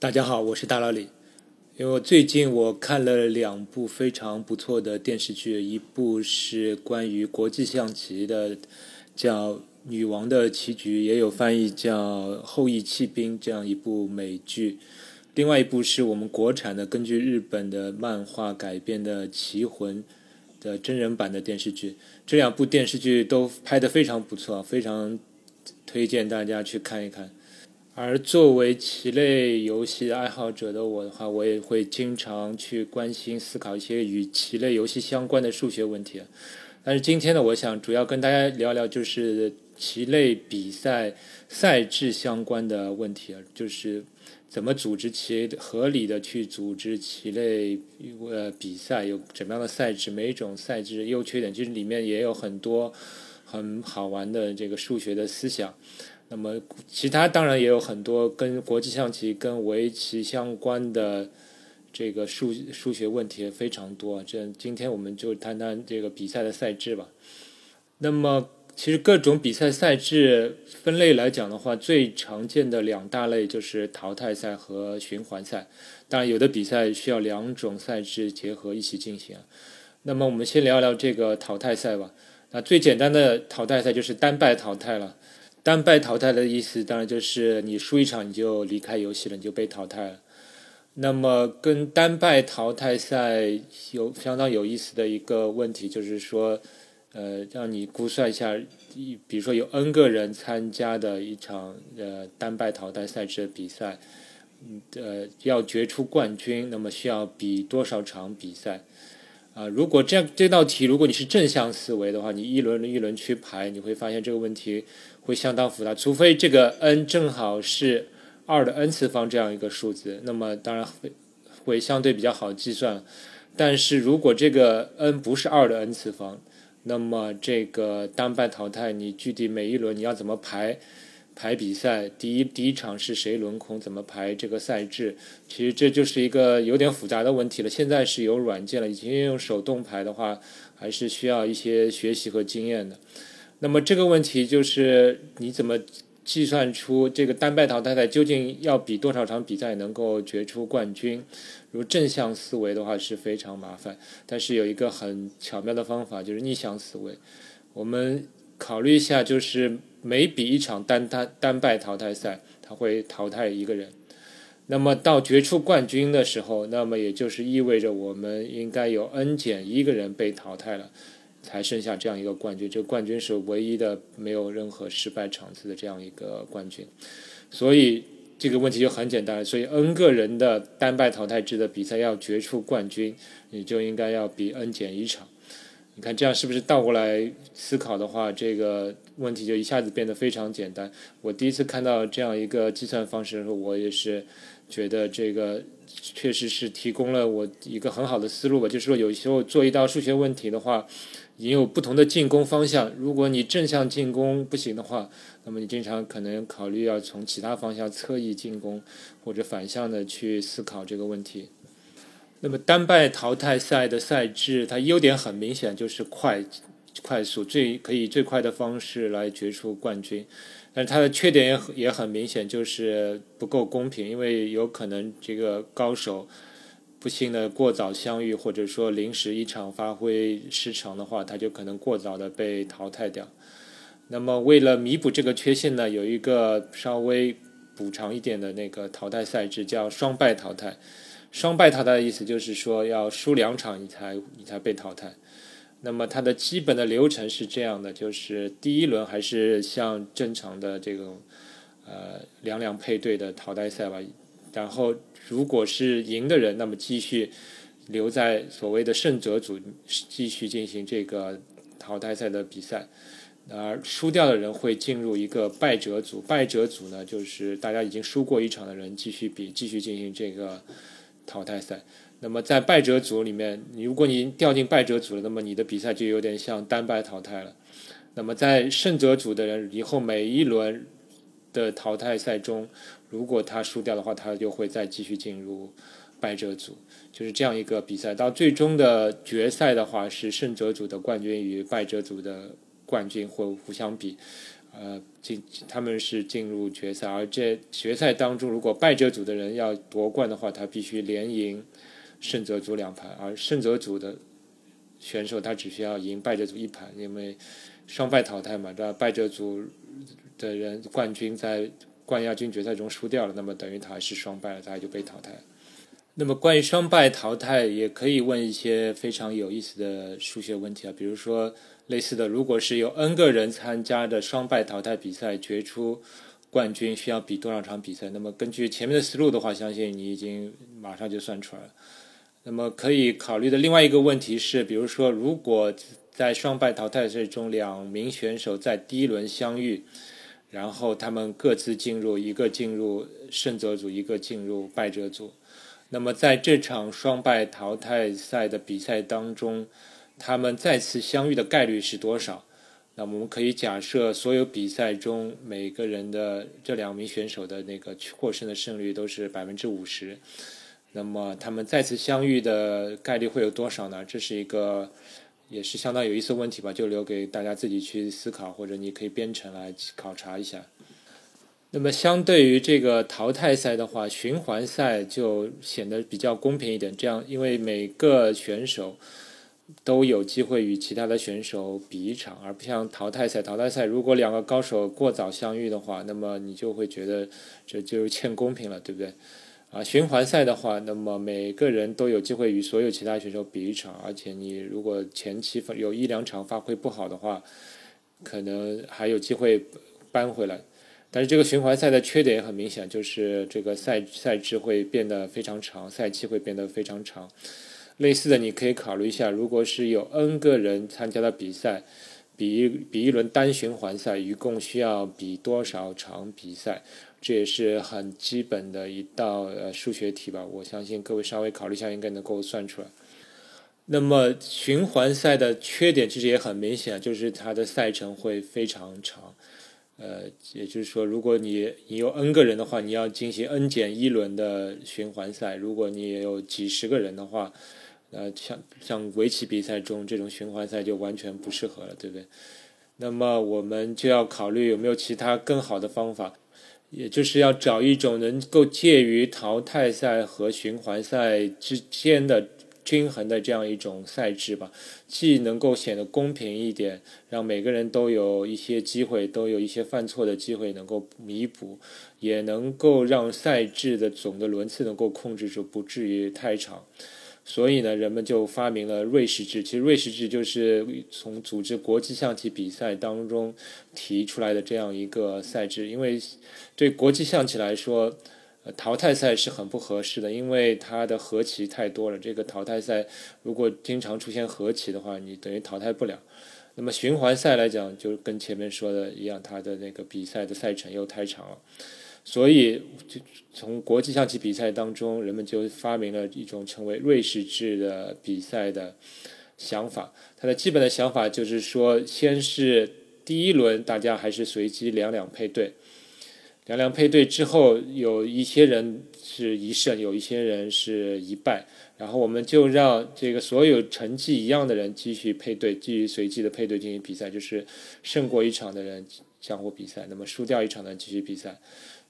大家好，我是大老李。因为最近我看了两部非常不错的电视剧，一部是关于国际象棋的，叫《女王的棋局》，也有翻译叫《后羿弃兵》这样一部美剧。另外一部是我们国产的，根据日本的漫画改编的《棋魂》的真人版的电视剧。这两部电视剧都拍得非常不错，非常推荐大家去看一看。而作为棋类游戏爱好者的我的话，我也会经常去关心、思考一些与棋类游戏相关的数学问题。但是今天呢，我想主要跟大家聊聊就是棋类比赛赛制相关的问题啊，就是怎么组织棋合理的去组织棋类呃比赛，有怎么样的赛制，每一种赛制优缺点，其实里面也有很多很好玩的这个数学的思想。那么，其他当然也有很多跟国际象棋、跟围棋相关的这个数数学问题非常多。这今天我们就谈谈这个比赛的赛制吧。那么，其实各种比赛赛制分类来讲的话，最常见的两大类就是淘汰赛和循环赛。当然，有的比赛需要两种赛制结合一起进行。那么，我们先聊聊这个淘汰赛吧。那最简单的淘汰赛就是单败淘汰了。单败淘汰的意思，当然就是你输一场你就离开游戏了，你就被淘汰了。那么跟单败淘汰赛有相当有意思的一个问题，就是说，呃，让你估算一下，比如说有 n 个人参加的一场呃单败淘汰赛制的比赛，呃，要决出冠军，那么需要比多少场比赛？啊，如果这样这道题，如果你是正向思维的话，你一轮一轮去排，你会发现这个问题会相当复杂。除非这个 n 正好是二的 n 次方这样一个数字，那么当然会会相对比较好计算。但是如果这个 n 不是二的 n 次方，那么这个单败淘汰，你具体每一轮你要怎么排？排比赛，第一第一场是谁轮空？怎么排这个赛制？其实这就是一个有点复杂的问题了。现在是有软件了，以前用手动排的话，还是需要一些学习和经验的。那么这个问题就是你怎么计算出这个单败淘汰赛究竟要比多少场比赛能够决出冠军？如正向思维的话是非常麻烦，但是有一个很巧妙的方法，就是逆向思维。我们考虑一下，就是。每比一场单单单败淘汰赛，他会淘汰一个人。那么到决出冠军的时候，那么也就是意味着我们应该有 n 减一个人被淘汰了，才剩下这样一个冠军。这冠军是唯一的，没有任何失败场次的这样一个冠军。所以这个问题就很简单。所以 n 个人的单败淘汰制的比赛要决出冠军，你就应该要比 n 减一场。你看这样是不是倒过来思考的话，这个问题就一下子变得非常简单。我第一次看到这样一个计算方式的时候，我也是觉得这个确实是提供了我一个很好的思路吧。就是说，有时候做一道数学问题的话，你有不同的进攻方向。如果你正向进攻不行的话，那么你经常可能考虑要从其他方向侧翼进攻，或者反向的去思考这个问题。那么单败淘汰赛的赛制，它优点很明显，就是快、快速，最可以最快的方式来决出冠军。但是它的缺点也也很明显，就是不够公平，因为有可能这个高手不幸的过早相遇，或者说临时一场发挥失常的话，他就可能过早的被淘汰掉。那么为了弥补这个缺陷呢，有一个稍微补偿一点的那个淘汰赛制，叫双败淘汰。双败淘汰的意思就是说，要输两场你才你才被淘汰。那么它的基本的流程是这样的：就是第一轮还是像正常的这种呃两两配对的淘汰赛吧。然后如果是赢的人，那么继续留在所谓的胜者组继续进行这个淘汰赛的比赛。而输掉的人会进入一个败者组，败者组呢就是大家已经输过一场的人继续比继续进行这个。淘汰赛，那么在败者组里面，你如果你掉进败者组了，那么你的比赛就有点像单败淘汰了。那么在胜者组的人，以后每一轮的淘汰赛中，如果他输掉的话，他就会再继续进入败者组，就是这样一个比赛。到最终的决赛的话，是胜者组的冠军与败者组的冠军会互相比，呃，进他们是进入决赛，而这决赛当中，如果败者组的人要夺冠的话，他必须连赢胜者组两盘，而胜者组的选手他只需要赢败者组一盘，因为双败淘汰嘛，对吧？败者组的人冠军在冠亚军决赛中输掉了，那么等于他还是双败了，他就被淘汰。那么关于双败淘汰，也可以问一些非常有意思的数学问题啊，比如说。类似的，如果是有 n 个人参加的双败淘汰比赛决出冠军，需要比多少场比赛？那么根据前面的思路的话，相信你已经马上就算出来了。那么可以考虑的另外一个问题是，比如说，如果在双败淘汰赛中，两名选手在第一轮相遇，然后他们各自进入一个进入胜者组，一个进入败者组，那么在这场双败淘汰赛的比赛当中。他们再次相遇的概率是多少？那我们可以假设，所有比赛中每个人的这两名选手的那个获胜的胜率都是百分之五十。那么他们再次相遇的概率会有多少呢？这是一个也是相当有意思的问题吧，就留给大家自己去思考，或者你可以编程来考察一下。那么相对于这个淘汰赛的话，循环赛就显得比较公平一点。这样，因为每个选手。都有机会与其他的选手比一场，而不像淘汰赛。淘汰赛如果两个高手过早相遇的话，那么你就会觉得这就欠公平了，对不对？啊，循环赛的话，那么每个人都有机会与所有其他选手比一场，而且你如果前期有一两场发挥不好的话，可能还有机会扳回来。但是这个循环赛的缺点也很明显，就是这个赛赛制会变得非常长，赛期会变得非常长。类似的，你可以考虑一下，如果是有 N 个人参加的比赛，比一比一轮单循环赛，一共需要比多少场比赛？这也是很基本的一道呃数学题吧。我相信各位稍微考虑一下，应该能够算出来。那么循环赛的缺点其实也很明显，就是它的赛程会非常长。呃，也就是说，如果你你有 N 个人的话，你要进行 N 减一轮的循环赛；如果你也有几十个人的话，呃，像像围棋比赛中这种循环赛就完全不适合了，对不对？那么我们就要考虑有没有其他更好的方法，也就是要找一种能够介于淘汰赛和循环赛之间的均衡的这样一种赛制吧，既能够显得公平一点，让每个人都有一些机会，都有一些犯错的机会能够弥补，也能够让赛制的总的轮次能够控制住，不至于太长。所以呢，人们就发明了瑞士制。其实瑞士制就是从组织国际象棋比赛当中提出来的这样一个赛制。因为对国际象棋来说，淘汰赛是很不合适的，因为它的和棋太多了。这个淘汰赛如果经常出现和棋的话，你等于淘汰不了。那么循环赛来讲，就跟前面说的一样，它的那个比赛的赛程又太长了。所以，就从国际象棋比赛当中，人们就发明了一种称为瑞士制的比赛的想法。它的基本的想法就是说，先是第一轮大家还是随机两两配对，两两配对之后，有一些人是一胜，有一些人是一败，然后我们就让这个所有成绩一样的人继续配对，继续随机的配对进行比赛，就是胜过一场的人相互比赛，那么输掉一场的继续比赛。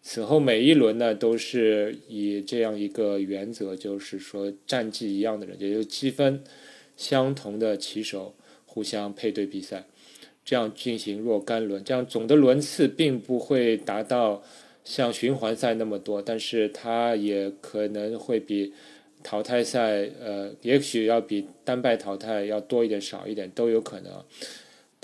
此后每一轮呢，都是以这样一个原则，就是说战绩一样的人，也就积分相同的棋手互相配对比赛，这样进行若干轮，这样总的轮次并不会达到像循环赛那么多，但是它也可能会比淘汰赛，呃，也许要比单败淘汰要多一点、少一点都有可能。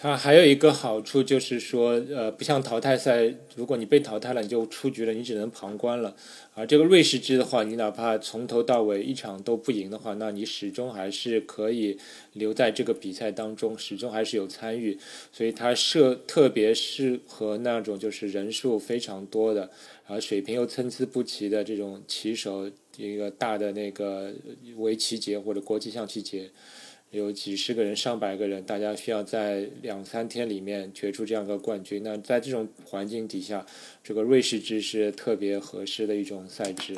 它还有一个好处就是说，呃，不像淘汰赛，如果你被淘汰了，你就出局了，你只能旁观了。而这个瑞士制的话，你哪怕从头到尾一场都不赢的话，那你始终还是可以留在这个比赛当中，始终还是有参与。所以它设特别适合那种就是人数非常多的，而水平又参差不齐的这种棋手，一个大的那个围棋节或者国际象棋节。有几十个人、上百个人，大家需要在两三天里面决出这样一个冠军。那在这种环境底下，这个瑞士制是特别合适的一种赛制。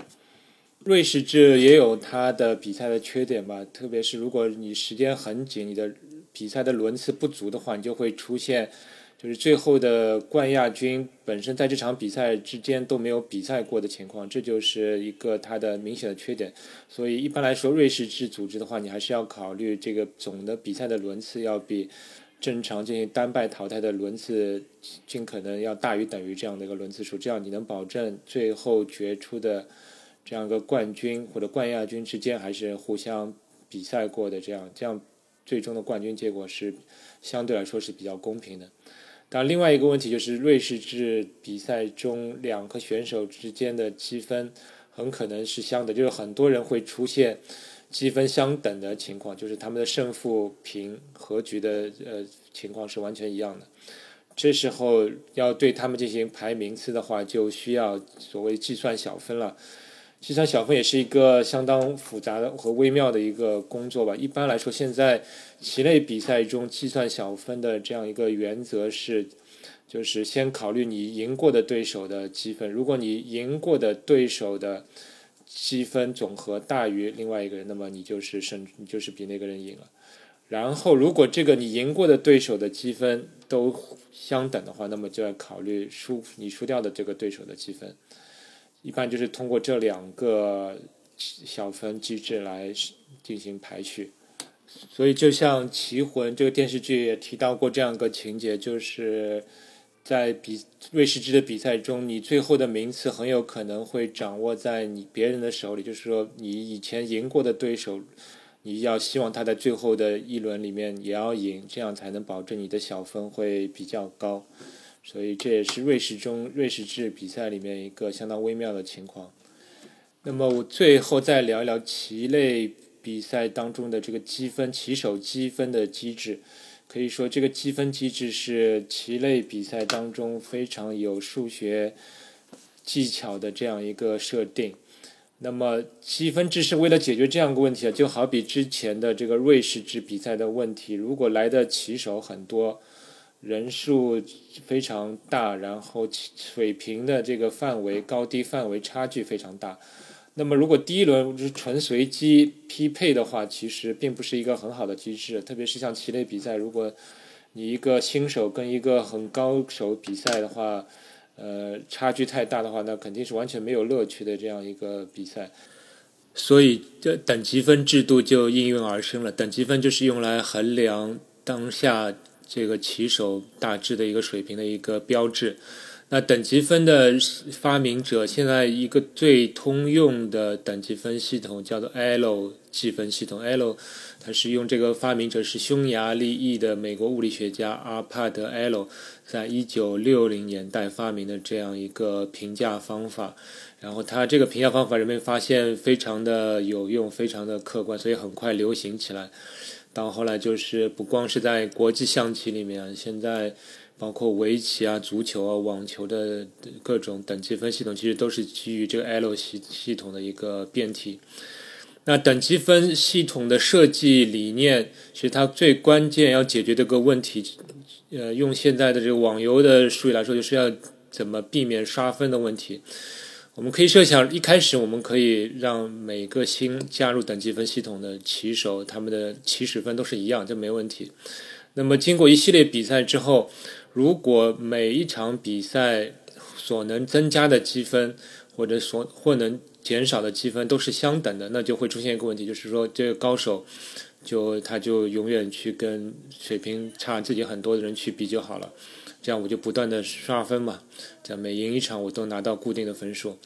瑞士制也有它的比赛的缺点吧，特别是如果你时间很紧，你的比赛的轮次不足的话，你就会出现就是最后的冠亚军本身在这场比赛之间都没有比赛过的情况，这就是一个它的明显的缺点。所以一般来说，瑞士制组织的话，你还是要考虑这个总的比赛的轮次要比正常进行单败淘汰的轮次尽可能要大于等于这样的一个轮次数，这样你能保证最后决出的这样一个冠军或者冠亚军之间还是互相比赛过的，这样这样最终的冠军结果是相对来说是比较公平的。那，另外一个问题就是瑞士制比赛中两个选手之间的积分很可能是相等，就是很多人会出现积分相等的情况，就是他们的胜负平和局的呃情况是完全一样的。这时候要对他们进行排名次的话，就需要所谓计算小分了。计算小分也是一个相当复杂的和微妙的一个工作吧。一般来说，现在棋类比赛中计算小分的这样一个原则是，就是先考虑你赢过的对手的积分。如果你赢过的对手的积分总和大于另外一个人，那么你就是胜，你就是比那个人赢了。然后，如果这个你赢过的对手的积分都相等的话，那么就要考虑输你输掉的这个对手的积分。一般就是通过这两个小分机制来进行排序，所以就像《棋魂》这个电视剧也提到过这样一个情节，就是在比瑞士制的比赛中，你最后的名次很有可能会掌握在你别人的手里，就是说你以前赢过的对手，你要希望他在最后的一轮里面也要赢，这样才能保证你的小分会比较高。所以这也是瑞士中瑞士制比赛里面一个相当微妙的情况。那么我最后再聊一聊棋类比赛当中的这个积分棋手积分的机制。可以说，这个积分机制是棋类比赛当中非常有数学技巧的这样一个设定。那么积分制是为了解决这样一个问题啊，就好比之前的这个瑞士制比赛的问题，如果来的棋手很多。人数非常大，然后水平的这个范围高低范围差距非常大。那么，如果第一轮是纯随机匹配的话，其实并不是一个很好的机制。特别是像棋类比赛，如果你一个新手跟一个很高手比赛的话，呃，差距太大的话，那肯定是完全没有乐趣的这样一个比赛。所以，这等级分制度就应运而生了。等级分就是用来衡量当下。这个棋手大致的一个水平的一个标志。那等级分的发明者，现在一个最通用的等级分系统叫做 Elo 计分系统。L，它是用这个发明者是匈牙利裔的美国物理学家阿帕德 L，在一九六零年代发明的这样一个评价方法。然后他这个评价方法人们发现非常的有用，非常的客观，所以很快流行起来。到后来就是不光是在国际象棋里面，现在包括围棋啊、足球啊、网球的各种等级分系统，其实都是基于这个 L 系系统的一个变体。那等级分系统的设计理念，其实它最关键要解决这个问题，呃，用现在的这个网游的术语来说，就是要怎么避免刷分的问题。我们可以设想，一开始我们可以让每个新加入等级分系统的棋手，他们的起始分都是一样，这没问题。那么经过一系列比赛之后，如果每一场比赛所能增加的积分，或者所或能减少的积分都是相等的，那就会出现一个问题，就是说这个高手就他就永远去跟水平差自己很多的人去比就好了。这样我就不断的刷分嘛，这样每赢一场我都拿到固定的分数。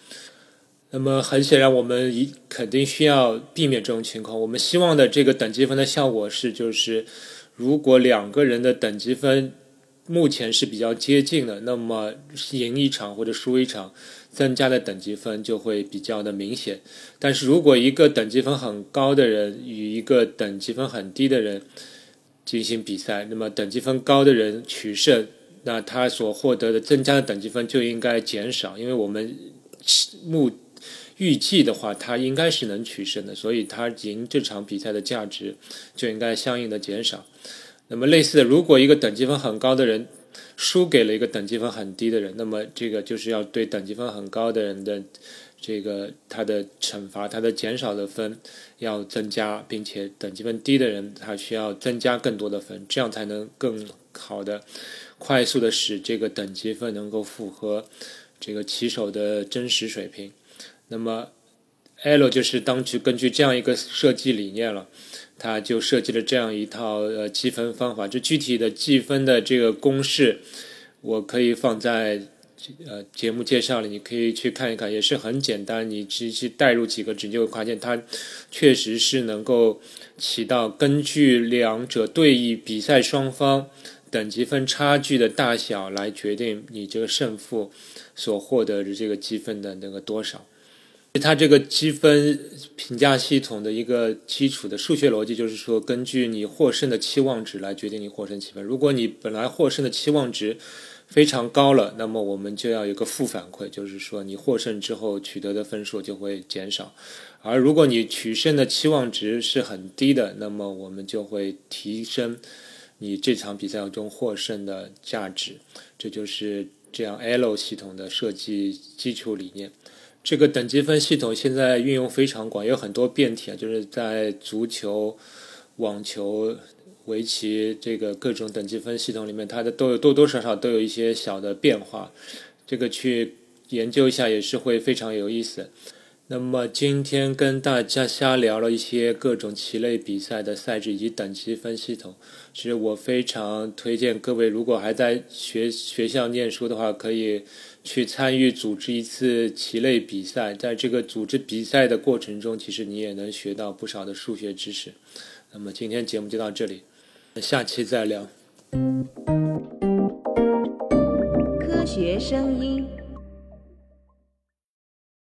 那么很显然，我们一肯定需要避免这种情况。我们希望的这个等级分的效果是，就是如果两个人的等级分目前是比较接近的，那么赢一场或者输一场，增加的等级分就会比较的明显。但是如果一个等级分很高的人与一个等级分很低的人进行比赛，那么等级分高的人取胜。那他所获得的增加的等级分就应该减少，因为我们目预计的话，他应该是能取胜的，所以他赢这场比赛的价值就应该相应的减少。那么类似的，如果一个等级分很高的人输给了一个等级分很低的人，那么这个就是要对等级分很高的人的这个他的惩罚，他的减少的分要增加，并且等级分低的人他需要增加更多的分，这样才能更。好的、快速的使这个等级分能够符合这个棋手的真实水平。那么 L 就是当局根据这样一个设计理念了，他就设计了这样一套呃积分方法。这具体的计分的这个公式，我可以放在。呃，节目介绍里你可以去看一看，也是很简单。你直接带入几个值，就会发现它确实是能够起到根据两者对弈比赛双方等级分差距的大小来决定你这个胜负所获得的这个积分的那个多少。它这个积分评价系统的一个基础的数学逻辑就是说，根据你获胜的期望值来决定你获胜积分。如果你本来获胜的期望值，非常高了，那么我们就要有个负反馈，就是说你获胜之后取得的分数就会减少；而如果你取胜的期望值是很低的，那么我们就会提升你这场比赛中获胜的价值。这就是这样 L 系统的设计基础理念。这个等级分系统现在运用非常广，有很多变体啊，就是在足球、网球。围棋这个各种等级分系统里面，它的都有多多少少都有一些小的变化，这个去研究一下也是会非常有意思。那么今天跟大家瞎聊了一些各种棋类比赛的赛制以及等级分系统，其实我非常推荐各位，如果还在学学校念书的话，可以去参与组织一次棋类比赛，在这个组织比赛的过程中，其实你也能学到不少的数学知识。那么今天节目就到这里。下期再聊。科学声音。